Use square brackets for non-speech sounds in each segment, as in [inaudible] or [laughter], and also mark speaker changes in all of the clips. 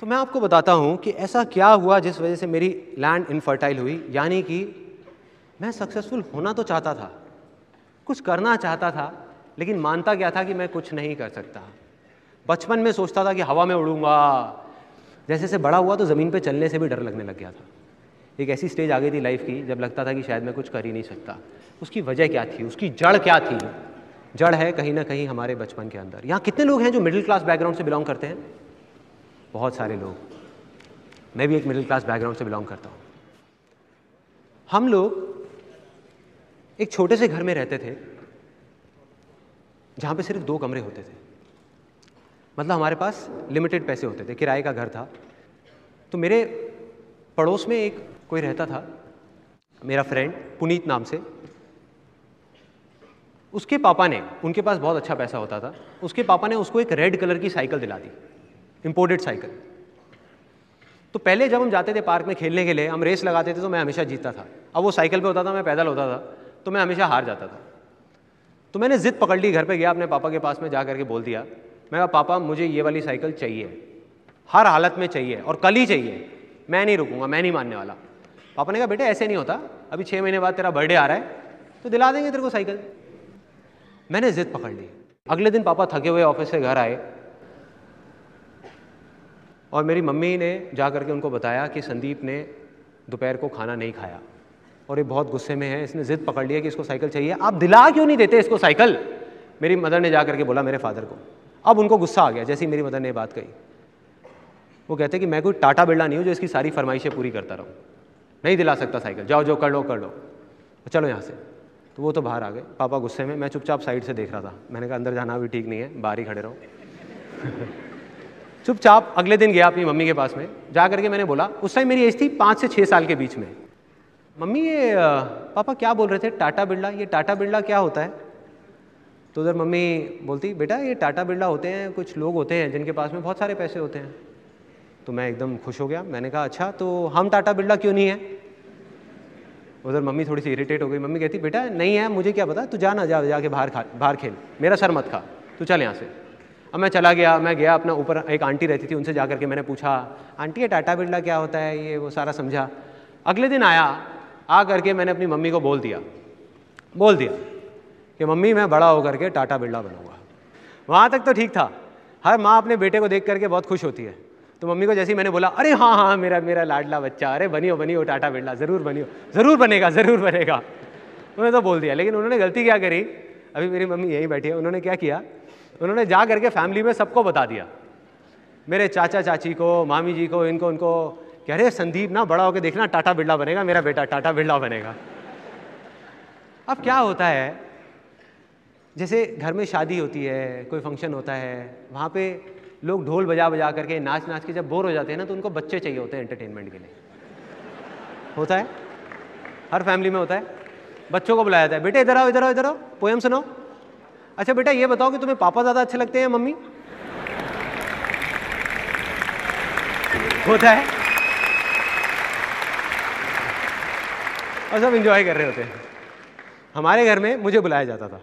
Speaker 1: तो मैं आपको बताता हूँ कि ऐसा क्या हुआ जिस वजह से मेरी लैंड इनफर्टाइल हुई। यानी कि मैं सक्सेसफुल होना तो चाहता था, कुछ करना चाहता था, लेकिन मानता क्या था कि मैं कुछ नहीं कर सकता। बचपन में सोचता था कि हवा में उड़ूँगा, जैसे जैसे बड़ा हुआ तो ज़मीन पे चलने से भी डर लगने लग गया था। एक ऐसी स्टेज आ गई थी लाइफ की, जब लगता था कि शायद मैं कुछ कर ही नहीं सकता। उसकी वजह क्या थी? उसकी जड़ क्या थी? जड़ है कहीं ना कहीं हमारे बचपन के अंदर। यहाँ कितने लोग हैं जो मिडिल क्लास बैकग्राउंड से बिलोंग करते हैं? बहुत सारे लोग। मैं भी एक मिडिल क्लास बैकग्राउंड से बिलोंग करता हूँ। हम लोग एक छोटे से घर में रहते थे, जहाँ पे सिर्फ़ दो कमरे होते थे। मतलब हमारे पास लिमिटेड पैसे होते थे, किराए का घर था। तो मेरे पड़ोस में एक कोई रहता था, मेरा फ्रेंड पुनीत नाम से। उसके पापा ने, उनके पास बहुत अच्छा पैसा होता था। उसके पापा ने उसको एक रेड कलर की साइकिल दिला दी। इंपोर्टेड साइकिल तो पहले जब हम जाते थे पार्क में खेलने के लिए, हम रेस लगाते थे तो मैं हमेशा जीतता था। अब वो साइकिल पे होता था, मैं पैदल होता था तो मैं हमेशा हार जाता था। तो मैंने ज़िद पकड़ ली, घर पे गया, अपने पापा के पास में जा करके बोल दिया, मैं कहा, पापा, मुझे ये वाली साइकिल चाहिए। हर हालत में चाहिए, और कल ही चाहिए। मैं नहीं रुकूँगा, मैं नहीं मानने वाला। पापा ने कहा, बेटा, ऐसे नहीं होता। अभी छः महीने बाद तेरा बर्थडे आ रहा है तो दिला देंगे तेरे को साइकिल मैंने जिद पकड़ ली। अगले दिन पापा थके हुए ऑफ़िस से घर आए और मेरी मम्मी ने जा करके उनको बताया कि संदीप ने दोपहर को खाना नहीं खाया। और ये बहुत गुस्से में है, इसने ज़िद पकड़ लिया कि इसको साइकिल चाहिए। आप दिला क्यों नहीं देते इसको साइकिल? मेरी मदर ने जा करके बोला मेरे फादर को। अब उनको गुस्सा आ गया, जैसे ही मेरी मदर ने बात कही। वो कहते कि मैं कोई टाटा बिरला नहीं हूँ जो इसकी सारी फरमाइशें पूरी करता रहूँ। नहीं दिला सकता साइकिल। जाओ, जो कर लो कर लो। चलो यहाँ से। तो वो तो बाहर आ गए। पापा गुस्से में, मैं चुपचाप साइड से देख रहा था। मैंने कहा, अंदर जाना भी ठीक नहीं है, बाहर ही खड़े रहो। [laughs] चुपचाप अगले दिन गया अपनी मम्मी के पास में। जा करके मैंने बोला, उस टाइम मेरी एज थी पाँच से छः साल के बीच में। मम्मी, ये पापा क्या बोल रहे थे? टाटा बिरला? ये टाटा बिरला क्या होता है? तो उधर मम्मी बोलती, बेटा, ये टाटा बिरला होते हैं, कुछ लोग होते हैं जिनके पास में बहुत सारे पैसे होते हैं। तो मैं एकदम खुश हो गया। मैंने कहा अच्छा तो हम टाटा बिरला क्यों नहीं है? उधर मम्मी थोड़ी सी इरिटेट हो गई। मम्मी कहती, बेटा, नहीं है, मुझे क्या पता? तू जा ना, जा, जाके बाहर खा, बाहर खेल। मेरा सर मत खा। तू चल यहाँ से। अब मैं चला गया, मैं गया अपना ऊपर, एक आंटी रहती थी, उनसे जा करके मैंने पूछा, आंटी, ये टाटा बिरला क्या होता है? ये वो सारा समझा? अगले दिन आया, आ करके मैंने अपनी मम्मी को बोल दिया। बोल दिया कि, मम्मी, मैं बड़ा होकर के टाटा बिरला बनूँगा। वहाँ तक तो ठीक था। हर माँ अपने बेटे को देख करके बहुत खुश होती है। तो मम्मी को जैसे ही मैंने बोला, अरे हाँ हाँ मेरा मेरा लाडला बच्चा, अरे बनियो बनियो टाटा बिरला, ज़रूर बनियो, ज़रूर बनेगा ज़रूर बनेगा। उन्होंने तो बोल दिया, लेकिन उन्होंने गलती क्या करी? अभी मेरी मम्मी यहीं बैठी है, उन्होंने क्या किया? उन्होंने जा करके फैमिली में सबको बता दिया। मेरे चाचा चाची को, मामी जी को, इनको, उनको, कह रहे, संदीप ना, बड़ा होकर देखना, टाटा बिरला बनेगा, मेरा बेटा टाटा बिरला बनेगा। अब क्या होता है, जैसे घर में शादी होती है, कोई फ़ंक्शन होता है, वहाँ पे लोग ढोल बजा बजा करके नाच नाच के जब बोर हो जाते हैं ना तो उनको बच्चे चाहिए होते हैं एंटरटेनमेंट के लिए। होता है? हर फैमिली में होता है। बच्चों को बुलाया जाता है, बेटे, इधर आओ इधर आओ इधर आओ पोएम सुनाओ। अच्छा बेटा, ये बताओ कि तुम्हें पापा ज़्यादा अच्छे लगते हैं मम्मी? होता है। और सब इंजॉय कर रहे होते हैं। हमारे घर में मुझे बुलाया जाता था।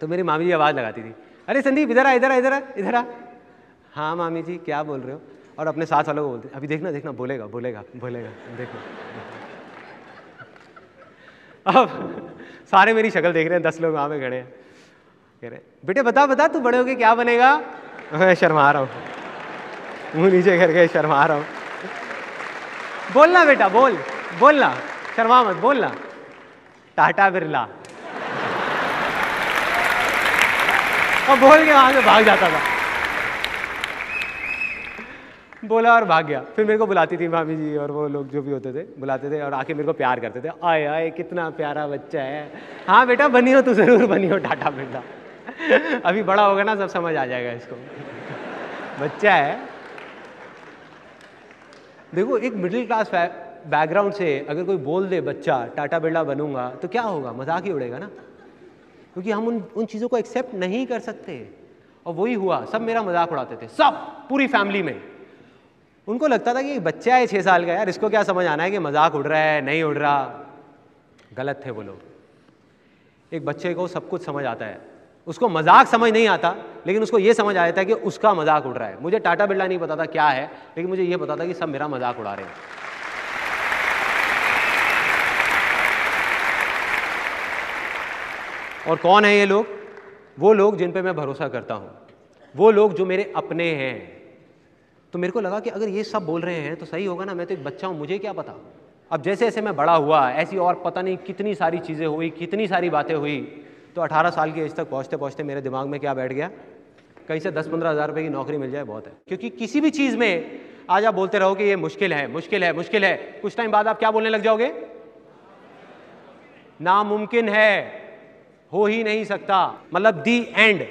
Speaker 1: तो मेरी मामी जी आवाज़ लगाती थी। अरे संदीप, इधर आ इधर आ इधर आ इधर आ। हाँ मामी जी, क्या बोल रहे हो? और अपने साथ वालों को बोलते, अभी देखना देखना, बोलेगा बोलेगा बोलेगा, देखो। अब सारे मेरी शक्ल देख रहे हैं, दस लोग वहाँ पे खड़े हैं। कह रहे बेटे, बता बता, तू बड़े होके क्या बनेगा? मैं शर्मा रहा हूँ। मुँह नीचे करके शर्मा रहा हूँ। बोलना बेटा, बोल, बोलना, शर्मा मत, बोलना। टाटा बिरला। और बोल के वहाँ से भाग जाता था। बोला और भाग गया। फिर मेरे को बुलाती थी भाभी जी और वो लोग जो भी होते थे, बुलाते थे और आके मेरे को प्यार करते थे। आए आए, कितना प्यारा बच्चा है। हाँ बेटा, बनी हो तो ज़रूर बनी हो, टाटा बेटा [laughs] अभी बड़ा होगा ना, सब समझ आ जाएगा इसको। बच्चा है। देखो, एक मिडिल क्लास बैकग्राउंड से अगर कोई बोल दे, बच्चा, टाटा बिरला बनूँगा तो क्या होगा? मज़ाक ही उड़ेगा ना। क्योंकि हम उन उन चीज़ों को एक्सेप्ट नहीं कर सकते। और वही हुआ, सब मेरा मज़ाक उड़ाते थे, सब, पूरी फैमिली में। उनको लगता था कि बच्चा है छः साल का, यार, इसको क्या समझ आना है कि मज़ाक उड़ रहा है, नहीं उड़ रहा? गलत थे वो लोग। एक बच्चे को सब कुछ समझ आता है। उसको मज़ाक समझ नहीं आता, लेकिन उसको ये समझ आया था कि उसका मज़ाक उड़ रहा है। मुझे टाटा बिरला नहीं पता था क्या है, लेकिन मुझे ये पता था कि सब मेरा मज़ाक उड़ा रहे हैं। और कौन है ये लोग? वो लोग जिन पे मैं भरोसा करता हूँ। वो लोग जो मेरे अपने हैं। तो मेरे को लगा कि अगर ये सब बोल रहे हैं तो सही होगा ना, मैं तो एक बच्चा हूँ, मुझे क्या पता? अब जैसे जैसे मैं बड़ा हुआ, ऐसी और पता नहीं कितनी सारी चीज़ें हुई, कितनी सारी बातें हुई तो 18 साल की एज तक पहुँचते पहुँचते मेरे दिमाग में क्या बैठ गया? कहीं से दस पंद्रह हज़ार रुपये की नौकरी मिल जाए, बहुत है। क्योंकि किसी भी चीज़ में आज आप बोलते रहो कि ये मुश्किल है मुश्किल है मुश्किल है। कुछ टाइम बाद आप क्या बोलने लग जाओगे? नामुमकिन है, हो ही नहीं सकता। मतलब दी एंड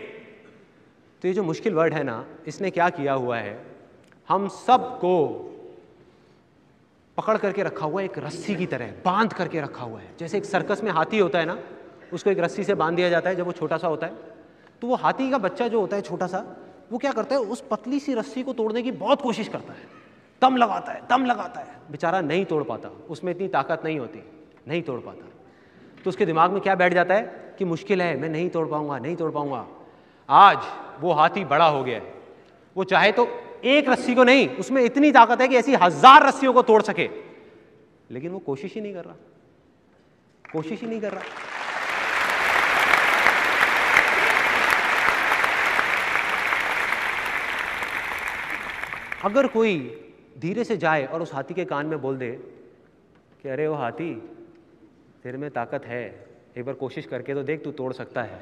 Speaker 1: तो ये जो मुश्किल वर्ड है ना, इसने क्या किया हुआ है? हम सबको पकड़ करके रखा हुआ है, एक रस्सी की तरह, बाँध करके रखा हुआ है। जैसे एक सर्कस में हाथी होता है ना उसको एक रस्सी से बाँध दिया जाता है, जब वो छोटा सा होता है। तो वो हाथी का बच्चा जो होता है छोटा सा, वो क्या करता है, उस पतली सी रस्सी को तोड़ने की बहुत कोशिश करता है। दम लगाता है, दम लगाता है। बेचारा नहीं तोड़ पाता, उसमें इतनी ताकत नहीं होती, नहीं तोड़ पाता। तो उसके दिमाग में क्या बैठ जाता है कि मुश्किल है, मैं नहीं तोड़ पाऊँगा, नहीं तोड़ पाऊँगा। आज वो हाथी बड़ा हो गया है। वो चाहे तो एक रस्सी को नहीं, उसमें इतनी ताकत है कि ऐसी हज़ार रस्सियों को तोड़ सके। लेकिन वो कोशिश ही नहीं कर रहा। कोशिश ही नहीं कर रहा। अगर कोई धीरे से जाए और उस हाथी के कान में बोल दे कि अरे वो हाथी, तेरे में ताकत है, एक बार कोशिश करके तो देख तू तोड़ सकता है।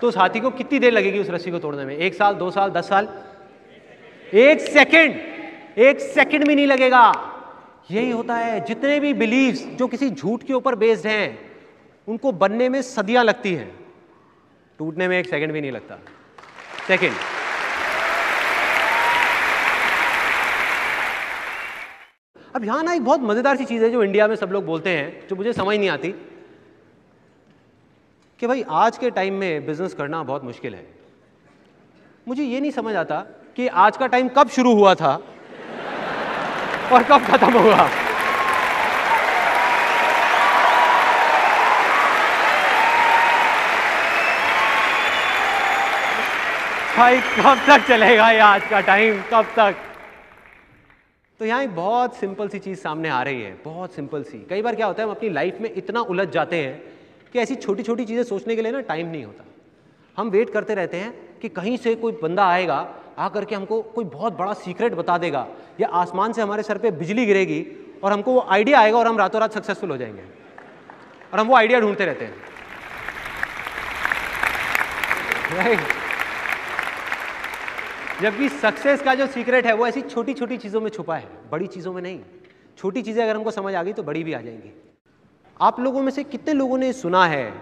Speaker 1: तो उस हाथी को कितनी देर लगेगी उस रस्सी को तोड़ने में? एक साल, दो साल, दस साल? एक सेकंड एक सेकंड भी नहीं लगेगा। यही होता है, जितने भी बिलीव्स जो किसी झूठ के ऊपर बेस्ड हैं उनको बनने में सदियाँ लगती हैं। टूटने में एक सेकंड भी नहीं लगता। सेकंड। अब यहाँ ना एक बहुत मज़ेदार सी चीज़ है जो इंडिया में सब लोग बोलते हैं, जो मुझे समझ नहीं आती, कि भाई आज के टाइम में बिज़नेस करना बहुत मुश्किल है। मुझे ये नहीं समझ आता कि आज का टाइम कब शुरू हुआ था और कब खत्म हुआ। भाई, कब तक चलेगा ये आज का टाइम कब तक? तो यहाँ एक बहुत सिंपल सी चीज़ सामने आ रही है, बहुत सिंपल सी। कई बार क्या होता है, हम अपनी लाइफ में इतना उलझ जाते हैं कि ऐसी छोटी छोटी चीज़ें सोचने के लिए ना टाइम नहीं होता। हम वेट करते रहते हैं कि कहीं से कोई बंदा आएगा आ करके हमको कोई बहुत बड़ा सीक्रेट बता देगा, या आसमान से हमारे सर पे बिजली गिरेगी और हमको वो आइडिया आएगा और हम रातों रात सक्सेसफुल हो जाएँगे। और हम वो आइडिया ढूंढते रहते हैं। Right? जबकि सक्सेस का जो सीक्रेट है, वो ऐसी छोटी छोटी चीज़ों में छुपा है, बड़ी चीज़ों में नहीं। छोटी चीज़ें अगर हमको समझ आ गई तो बड़ी भी आ जाएँगी। आप लोगों में से कितने लोगों ने सुना है,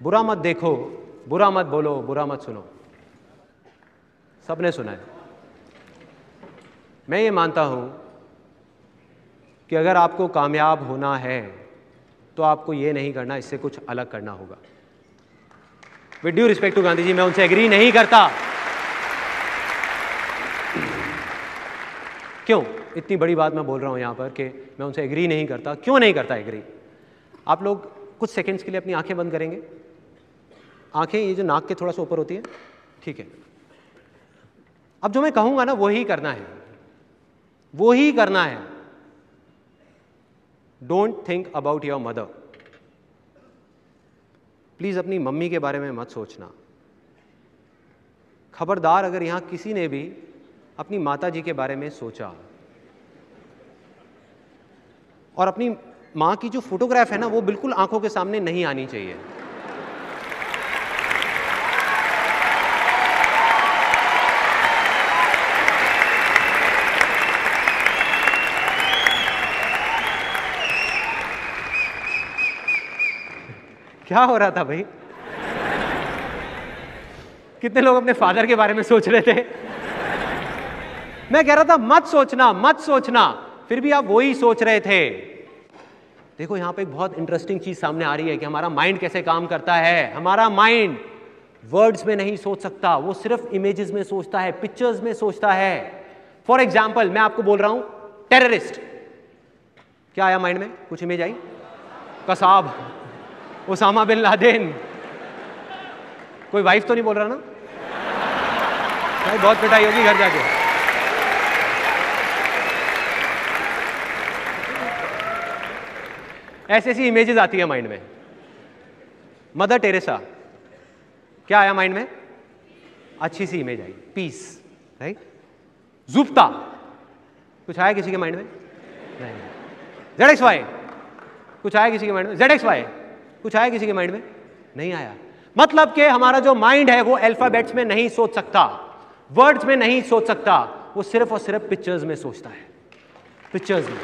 Speaker 1: बुरा मत देखो, बुरा मत बोलो, बुरा मत सुनो। सबने सुना है। मैं ये मानता हूँ कि अगर आपको कामयाब होना है तो आपको ये नहीं करना, इससे कुछ अलग करना होगा। With due respect to Gandhi ji, मैं उनसे एग्री नहीं करता। क्यों? इतनी बड़ी बात मैं बोल रहा हूँ यहाँ पर कि मैं उनसे एग्री नहीं करता। क्यों नहीं करता एग्री आप लोग कुछ सेकंड्स के लिए अपनी आँखें बंद करेंगे। आँखें, ये जो नाक के थोड़ा सा ऊपर होती है, ठीक है। अब जो मैं कहूँगा ना, वही करना है। वो ही करना है। Don't think about your mother please अपनी मम्मी के बारे में मत सोचना। खबरदार अगर यहाँ किसी ने भी अपनी माता जी के बारे में सोचा। और अपनी माँ की जो फोटोग्राफ है ना, वो बिल्कुल आँखों के सामने नहीं आनी चाहिए। क्या हो रहा था भाई? कितने लोग अपने फादर के बारे में सोच रहे थे? मैं कह रहा था, मत सोचना मत सोचना। फिर भी आप वही सोच रहे थे। देखो, यहाँ पे एक बहुत इंटरेस्टिंग चीज़ सामने आ रही है कि हमारा माइंड कैसे काम करता है। हमारा माइंड वर्ड्स में नहीं सोच सकता, वो सिर्फ़ इमेजेस में सोचता है पिक्चर्स में सोचता है। फॉर एग्ज़ाम्पल मैं आपको बोल रहा हूँ टेररिस्ट क्या आया माइंड में? कुछ इमेज आई? Kasab, Osama bin Laden. कोई वाइफ तो नहीं बोल रहा ना? भाई, बहुत पिटाई होगी घर जाके। ऐसी ऐसी इमेजेस आती है माइंड में। मदर टेरेसा क्या आया माइंड में? अच्छी सी इमेज आई। पीस राइट जुप्ता कुछ आया किसी के माइंड में? नहीं। जेड एक्स वाई कुछ आया किसी के माइंड में? जेड एक्स वाई कुछ आया किसी के माइंड में? नहीं आया। मतलब कि हमारा जो माइंड है, वो अल्फाबेट्स में नहीं सोच सकता। वर्ड्स में नहीं सोच सकता। वो सिर्फ़ और सिर्फ़ पिक्चर्स में सोचता है। पिक्चर्स में।